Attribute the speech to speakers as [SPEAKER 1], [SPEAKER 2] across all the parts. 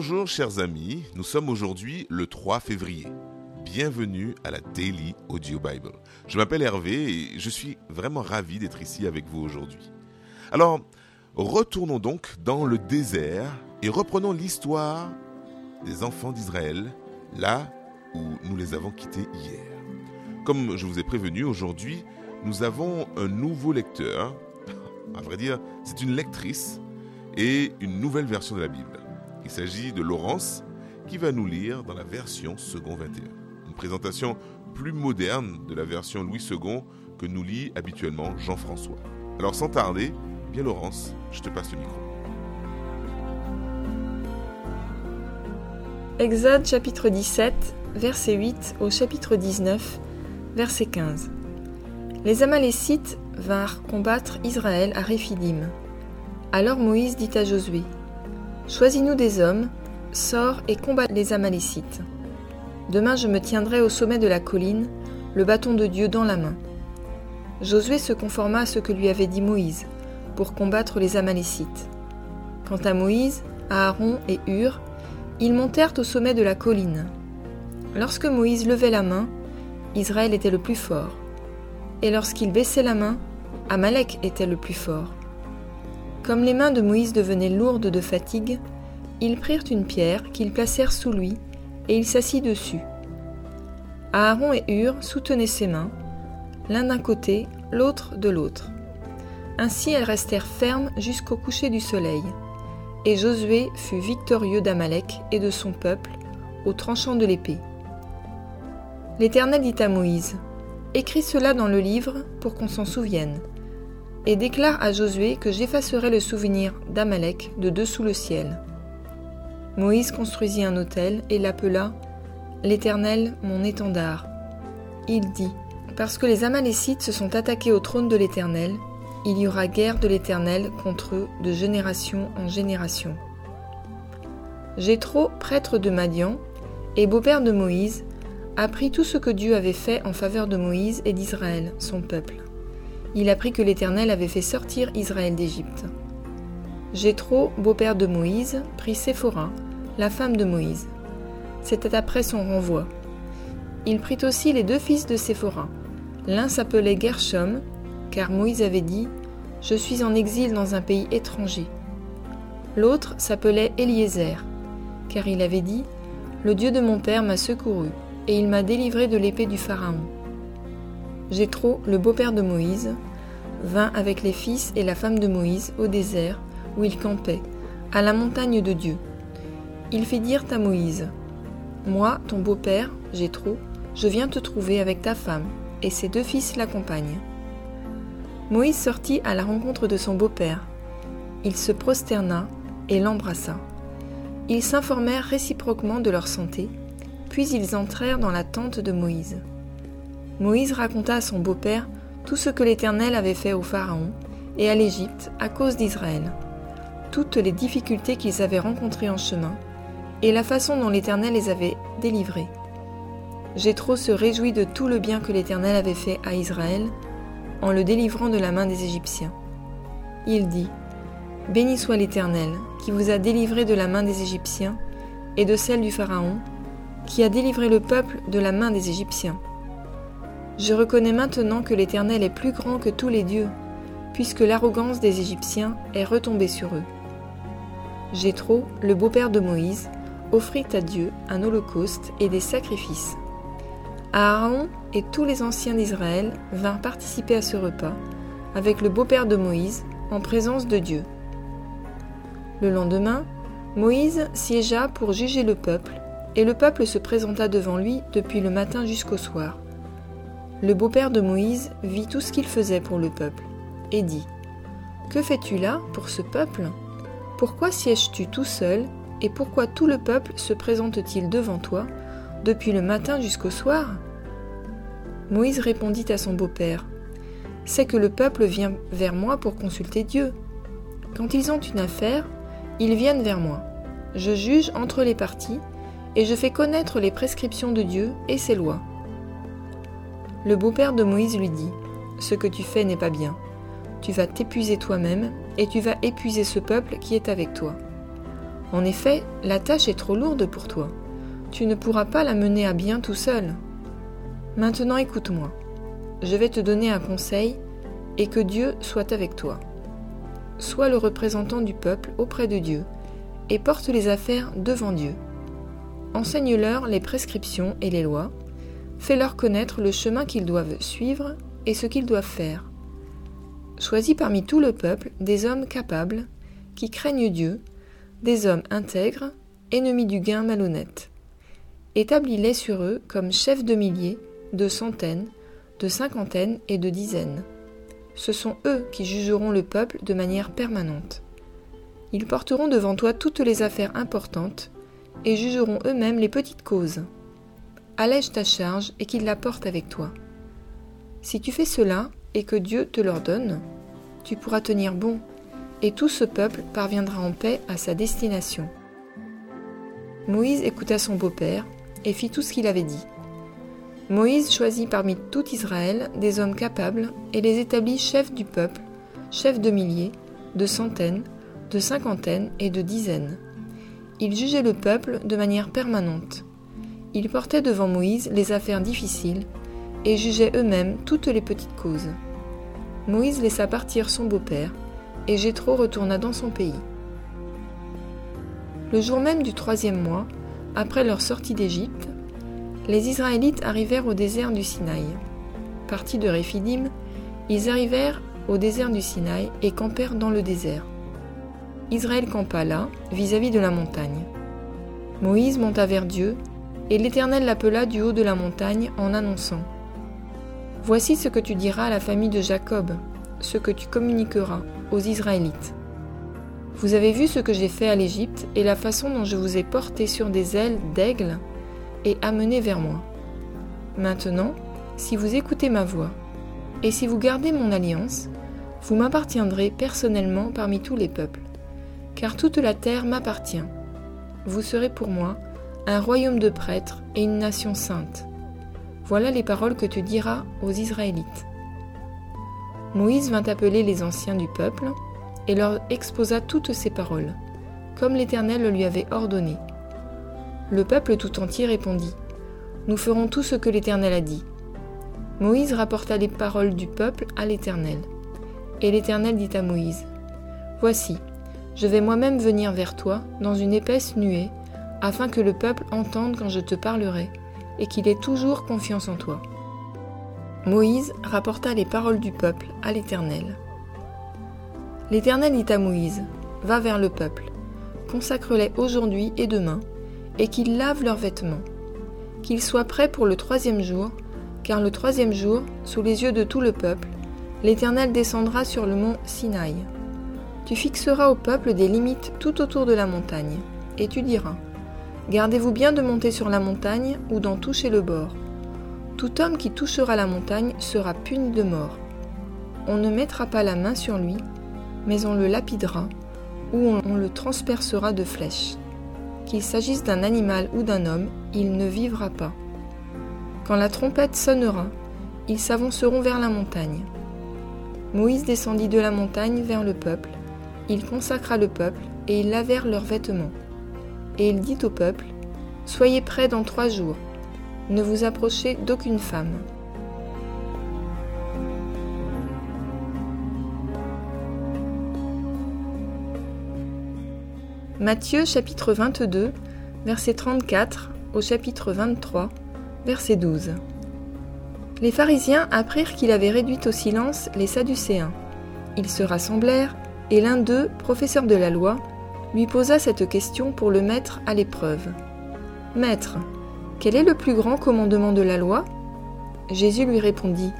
[SPEAKER 1] Bonjour chers amis, nous sommes aujourd'hui le 3 février. Bienvenue à la Daily Audio Bible. Je m'appelle Hervé et je suis vraiment ravi d'être ici avec vous aujourd'hui. Alors, retournons donc dans le désert et reprenons l'histoire des enfants d'Israël, là où nous les avons quittés hier. Comme je vous ai prévenu, aujourd'hui, nous avons un nouveau lecteur. À vrai dire, c'est une lectrice et une nouvelle version de la Bible. Il s'agit de Laurence qui va nous lire dans la version second 21. Une présentation plus moderne de la version Louis II que nous lit habituellement Jean-François. Alors sans tarder, bien Laurence, je te passe le micro.
[SPEAKER 2] Exode chapitre 17, verset 8 au chapitre 19, verset 15. Les Amalécites vinrent combattre Israël à Réphidim. Alors Moïse dit à Josué Choisis-nous des hommes, sors et combat les Amalécites. Demain je me tiendrai au sommet de la colline, le bâton de Dieu dans la main. Josué se conforma à ce que lui avait dit Moïse, pour combattre les Amalécites. Quant à Moïse, Aaron et Hur, ils montèrent au sommet de la colline. Lorsque Moïse levait la main, Israël était le plus fort. Et lorsqu'il baissait la main, Amalek était le plus fort. Comme les mains de Moïse devenaient lourdes de fatigue, ils prirent une pierre qu'ils placèrent sous lui, et il s'assit dessus. Aaron et Hur soutenaient ses mains, l'un d'un côté, l'autre de l'autre. Ainsi elles restèrent fermes jusqu'au coucher du soleil. Et Josué fut victorieux d'Amalek et de son peuple, au tranchant de l'épée. L'Éternel dit à Moïse, Écris cela dans le livre pour qu'on s'en souvienne, et déclare à Josué que j'effacerai le souvenir d'Amalek de dessous le ciel. Moïse construisit un autel et l'appela L'Éternel mon étendard. Il dit Parce que les Amalécites se sont attaqués au trône de l'Éternel, il y aura guerre de l'Éternel contre eux de génération en génération. Jétro, prêtre de Madian, et beau-père de Moïse, apprit tout ce que Dieu avait fait en faveur de Moïse et d'Israël, son peuple il apprit que l'Éternel avait fait sortir Israël d'Égypte. Jéthro, beau-père de Moïse, prit Séphora, la femme de Moïse. C'était après son renvoi. Il prit aussi les deux fils de Séphora. L'un s'appelait Gershom, car Moïse avait dit Je suis en exil dans un pays étranger. L'autre s'appelait Eliezer, car il avait dit Le Dieu de mon père m'a secouru, et il m'a délivré de l'épée du Pharaon. Jéthro, le beau-père de Moïse, vint avec les fils et la femme de Moïse au désert où il campait, à la montagne de Dieu. Il fit dire à Moïse Moi, ton beau-père, Jéthro, je viens te trouver avec ta femme, et ses deux fils l'accompagnent. Moïse sortit à la rencontre de son beau-père. Il se prosterna et l'embrassa. Ils s'informèrent réciproquement de leur santé, puis ils entrèrent dans la tente de Moïse. Moïse raconta à son beau-père tout ce que l'Éternel avait fait au Pharaon et à l'Égypte à cause d'Israël, toutes les difficultés qu'ils avaient rencontrées en chemin, et la façon dont l'Éternel les avait délivrés. Jéthro se réjouit de tout le bien que l'Éternel avait fait à Israël en le délivrant de la main des Égyptiens. Il dit Béni soit l'Éternel, qui vous a délivré de la main des Égyptiens et de celle du Pharaon, qui a délivré le peuple de la main des Égyptiens. Je reconnais maintenant que l'Éternel est plus grand que tous les dieux, puisque l'arrogance des Égyptiens est retombée sur eux. Jéthro, le beau-père de Moïse, offrit à Dieu un holocauste et des sacrifices. Aaron et tous les anciens d'Israël vinrent participer à ce repas avec le beau-père de Moïse en présence de Dieu. Le lendemain, Moïse siégea pour juger le peuple, et le peuple se présenta devant lui depuis le matin jusqu'au soir. Le beau-père de Moïse vit tout ce qu'il faisait pour le peuple, et dit Que fais-tu là pour ce peuple? Pourquoi sièges-tu tout seul, et pourquoi tout le peuple se présente-t-il devant toi, depuis le matin jusqu'au soir? Moïse répondit à son beau-père C'est que le peuple vient vers moi pour consulter Dieu. Quand ils ont une affaire, ils viennent vers moi. Je juge entre les parties, et je fais connaître les prescriptions de Dieu et ses lois. Le beau-père de Moïse lui dit, Ce que tu fais n'est pas bien. Tu vas t'épuiser toi-même, et tu vas épuiser ce peuple qui est avec toi. En effet, la tâche est trop lourde pour toi. Tu ne pourras pas la mener à bien tout seul. Maintenant écoute-moi. Je vais te donner un conseil et que Dieu soit avec toi. Sois le représentant du peuple auprès de Dieu et porte les affaires devant Dieu. Enseigne-leur les prescriptions et les lois, fais-leur connaître le chemin qu'ils doivent suivre et ce qu'ils doivent faire. Choisis parmi tout le peuple des hommes capables, qui craignent Dieu, des hommes intègres, ennemis du gain malhonnête. Établis-les sur eux comme chefs de milliers, de centaines, de cinquantaines et de dizaines. Ce sont eux qui jugeront le peuple de manière permanente. Ils porteront devant toi toutes les affaires importantes et jugeront eux-mêmes les petites causes. Allège ta charge et qu'ils la portent avec toi. Si tu fais cela et que Dieu te l'ordonne, tu pourras tenir bon, et tout ce peuple parviendra en paix à sa destination. Moïse écouta son beau-père et fit tout ce qu'il avait dit. Moïse choisit parmi tout Israël des hommes capables et les établit chefs du peuple, chefs de milliers, de centaines, de cinquantaines et de dizaines. Il jugeait le peuple de manière permanente. Il portait devant Moïse les affaires difficiles et jugeait eux-mêmes toutes les petites causes. Moïse laissa partir son beau-père, et Jéthro retourna dans son pays. Le jour même du troisième mois, après leur sortie d'Égypte, les Israélites arrivèrent au désert du Sinaï. Partis de Réphidim, ils arrivèrent au désert du Sinaï et campèrent dans le désert. Israël campa là, vis-à-vis de la montagne. Moïse monta vers Dieu, et l'Éternel l'appela du haut de la montagne en annonçant Voici ce que tu diras à la famille de Jacob, ce que tu communiqueras aux Israélites. Vous avez vu ce que j'ai fait à l'Égypte et la façon dont je vous ai porté sur des ailes d'aigle et amené vers moi. Maintenant, si vous écoutez ma voix, et si vous gardez mon alliance, vous m'appartiendrez personnellement parmi tous les peuples, car toute la terre m'appartient. Vous serez pour moi un royaume de prêtres et une nation sainte. Voilà les paroles que tu diras aux Israélites. Moïse vint appeler les anciens du peuple et leur exposa toutes ces paroles, comme l'Éternel le lui avait ordonné. Le peuple tout entier répondit Nous ferons tout ce que l'Éternel a dit. Moïse rapporta les paroles du peuple à l'Éternel. Et l'Éternel dit à Moïse Voici, je vais moi-même venir vers toi dans une épaisse nuée, afin que le peuple entende quand je te parlerai, et qu'il ait toujours confiance en toi. Moïse rapporta les paroles du peuple à l'Éternel. L'Éternel dit à Moïse Va vers le peuple, consacre-les aujourd'hui et demain, et qu'ils lavent leurs vêtements, qu'ils soient prêts pour le troisième jour, car le troisième jour, sous les yeux de tout le peuple, l'Éternel descendra sur le mont Sinaï. Tu fixeras au peuple des limites tout autour de la montagne, et tu diras, Gardez-vous bien de monter sur la montagne ou d'en toucher le bord. Tout homme qui touchera la montagne sera puni de mort. On ne mettra pas la main sur lui, mais on le lapidera, ou on le transpercera de flèches. Qu'il s'agisse d'un animal ou d'un homme, il ne vivra pas. Quand la trompette sonnera, ils s'avanceront vers la montagne. Moïse descendit de la montagne vers le peuple, il consacra le peuple, et ils lavèrent leurs vêtements. Et il dit au peuple, Soyez prêts dans trois jours, ne vous approchez d'aucune femme. Matthieu chapitre 22, verset 34 au chapitre 23, verset 12. Les pharisiens apprirent qu'il avait réduit au silence les Sadducéens. Ils se rassemblèrent, et l'un d'eux, professeur de la loi, lui posa cette question pour le mettre à l'épreuve. Maître, quel est le plus grand commandement de la loi? Jésus lui répondit,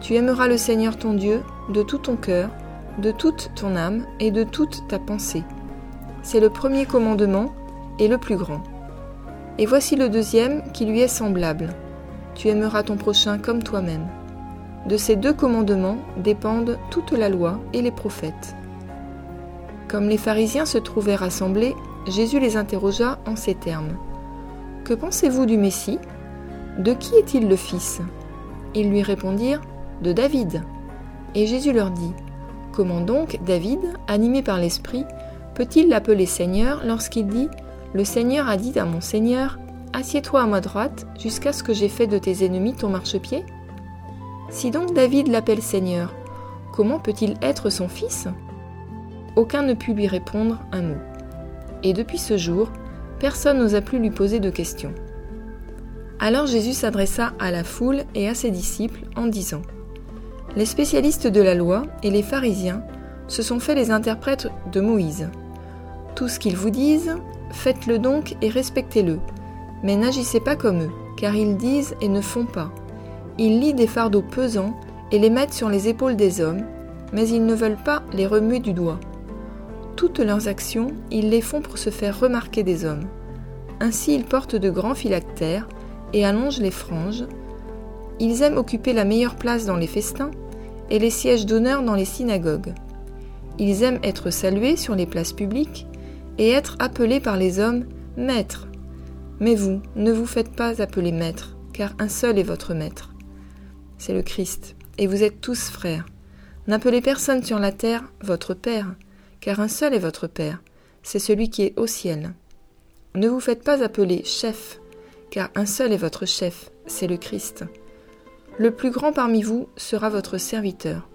[SPEAKER 2] Tu aimeras le Seigneur ton Dieu de tout ton cœur, de toute ton âme et de toute ta pensée. C'est le premier commandement et le plus grand. Et voici le deuxième qui lui est semblable. Tu aimeras ton prochain comme toi-même. De ces deux commandements dépendent toute la loi et les prophètes. Comme les pharisiens se trouvaient rassemblés, Jésus les interrogea en ces termes. Que pensez-vous du Messie? De qui est-il le Fils? Ils lui répondirent De David. Et Jésus leur dit Comment donc David, animé par l'Esprit, peut-il l'appeler Seigneur lorsqu'il dit Le Seigneur a dit à mon Seigneur Assieds-toi à ma droite jusqu'à ce que j'ai fait de tes ennemis ton marchepied? Si donc David l'appelle Seigneur, comment peut-il être son fils? Aucun ne put lui répondre un mot. Et depuis ce jour, personne n'osa plus lui poser de questions. Alors Jésus s'adressa à la foule et à ses disciples en disant Les spécialistes de la loi et les pharisiens se sont faits les interprètes de Moïse. Tout ce qu'ils vous disent, faites-le donc et respectez-le, mais n'agissez pas comme eux, car ils disent et ne font pas. Ils lient des fardeaux pesants et les mettent sur les épaules des hommes, mais ils ne veulent pas les remuer du doigt. Toutes leurs actions, ils les font pour se faire remarquer des hommes. Ainsi ils portent de grands phylactères et allongent les franges. Ils aiment occuper la meilleure place dans les festins et les sièges d'honneur dans les synagogues. Ils aiment être salués sur les places publiques et être appelés par les hommes maîtres. Mais vous, ne vous faites pas appeler maître, car un seul est votre maître. C'est le Christ, et vous êtes tous frères. N'appelez personne sur la terre votre Père, car un seul est votre Père, c'est celui qui est au ciel. Ne vous faites pas appeler chef, car un seul est votre chef, c'est le Christ. Le plus grand parmi vous sera votre serviteur.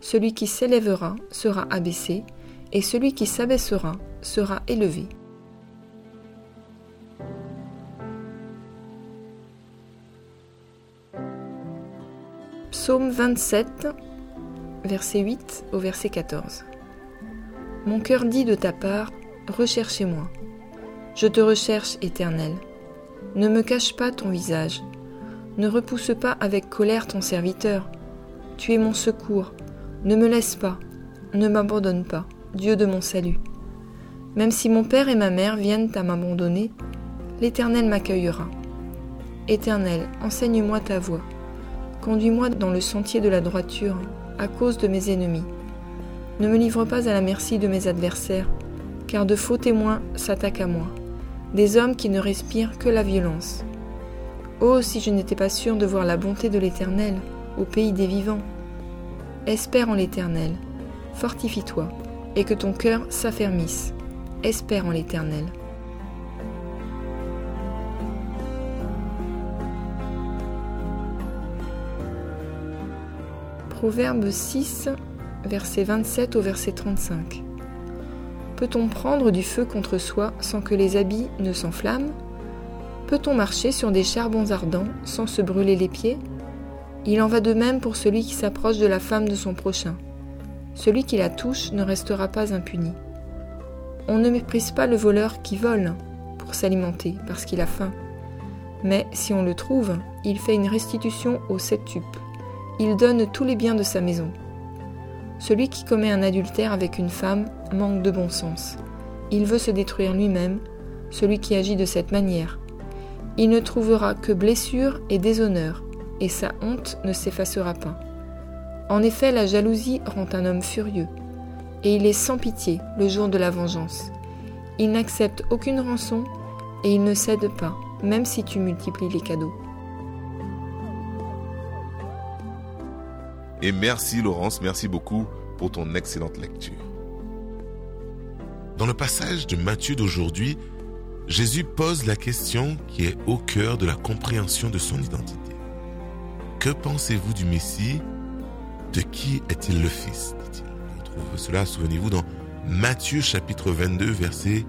[SPEAKER 2] Celui qui s'élèvera sera abaissé, et celui qui s'abaissera sera élevé. Psaume 27, verset 8 au verset 14. Mon cœur dit de ta part, recherchez-moi. Je te recherche, Éternel. Ne me cache pas ton visage. Ne repousse pas avec colère ton serviteur. Tu es mon secours. Ne me laisse pas. Ne m'abandonne pas, Dieu de mon salut. Même si mon père et ma mère viennent à m'abandonner, l'Éternel m'accueillera. Éternel, enseigne-moi ta voie. Conduis-moi dans le sentier de la droiture, à cause de mes ennemis. Ne me livre pas à la merci de mes adversaires, car de faux témoins s'attaquent à moi, des hommes qui ne respirent que la violence. Oh, si je n'étais pas sûr de voir la bonté de l'Éternel au pays des vivants. Espère en l'Éternel, fortifie-toi, et que ton cœur s'affermisse. Espère en l'Éternel. Proverbe 6, verset 27 au verset 35. Peut-on prendre du feu contre soi sans que les habits ne s'enflamment? Peut-on marcher sur des charbons ardents sans se brûler les pieds? Il en va de même pour celui qui s'approche de la femme de son prochain. Celui qui la touche ne restera pas impuni. On ne méprise pas le voleur qui vole pour s'alimenter parce qu'il a faim. Mais si on le trouve, il fait une restitution au septuple. Il donne tous les biens de sa maison. Celui qui commet un adultère avec une femme manque de bon sens. Il veut se détruire lui-même, celui qui agit de cette manière. Il ne trouvera que blessure et déshonneur, et sa honte ne s'effacera pas. En effet, la jalousie rend un homme furieux, et il est sans pitié le jour de la vengeance. Il n'accepte aucune rançon, et il ne cède pas, même si tu multiplies les cadeaux.
[SPEAKER 1] Et merci Laurence, merci beaucoup pour ton excellente lecture. Dans le passage de Matthieu d'aujourd'hui, Jésus pose la question qui est au cœur de la compréhension de son identité. Que pensez-vous du Messie? De qui est-il le Fils? dit-il. On trouve cela, souvenez-vous, dans Matthieu chapitre 22, verset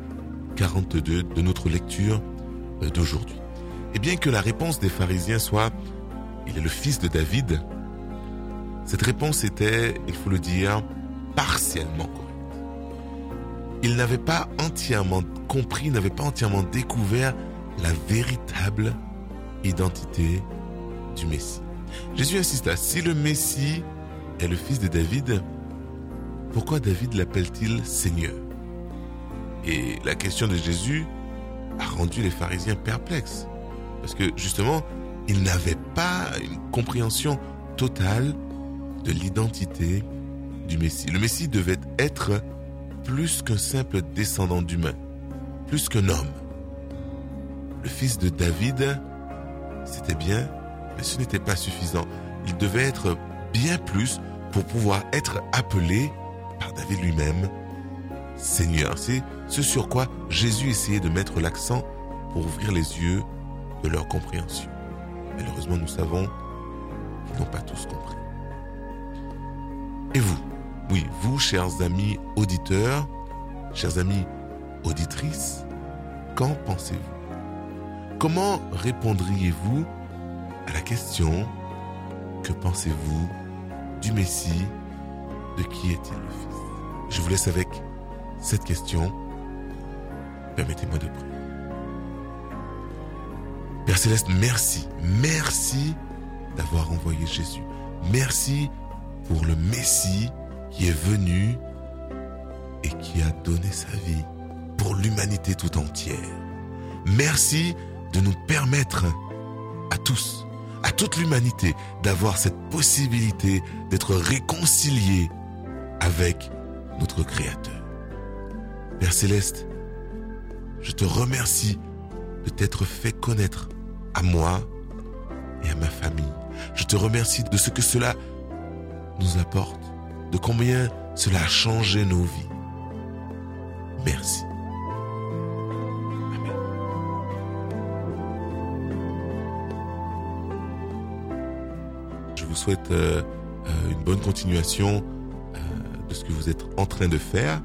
[SPEAKER 1] 42 de notre lecture euh, d'aujourd'hui. Et bien que la réponse des pharisiens soit ⁇ Il est le fils de David ⁇ cette réponse était, il faut le dire, partiellement correcte. Ils n'avaient pas entièrement compris, n'avaient pas entièrement découvert la véritable identité du Messie. Jésus insista, si le Messie est le fils de David, pourquoi David l'appelle-t-il Seigneur? Et la question de Jésus a rendu les pharisiens perplexes, parce que justement, ils n'avaient pas une compréhension totale de l'identité du Messie. Le Messie devait être plus qu'un simple descendant d'humain, plus qu'un homme. Le fils de David, c'était bien, mais ce n'était pas suffisant. Il devait être bien plus pour pouvoir être appelé par David lui-même Seigneur. C'est ce sur quoi Jésus essayait de mettre l'accent pour ouvrir les yeux de leur compréhension. Malheureusement, nous savons qu'ils n'ont pas tous compris. Et vous? Oui, vous, chers amis auditeurs, chers amis auditrices, qu'en pensez-vous? Comment répondriez-vous à la question Que pensez-vous du Messie? De qui est-il le Fils? Je vous laisse avec cette question. Permettez-moi de prier. Père Céleste, merci, merci d'avoir envoyé Jésus. Merci pour le Messie qui est venu et qui a donné sa vie pour l'humanité tout entière. Merci de nous permettre à tous, à toute l'humanité, d'avoir cette possibilité d'être réconciliés avec notre Créateur. Père céleste, je te remercie de t'être fait connaître à moi et à ma famille. Je te remercie de ce que cela nous apporte, de combien cela a changé nos vies. Merci. Je vous souhaite euh, euh, une bonne continuation euh, de ce que vous êtes en train de faire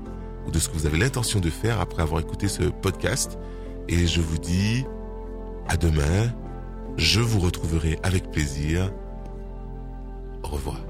[SPEAKER 1] ou de ce que vous avez l'intention de faire après avoir écouté ce podcast. Et je vous dis à demain. Je vous retrouverai avec plaisir. Au revoir.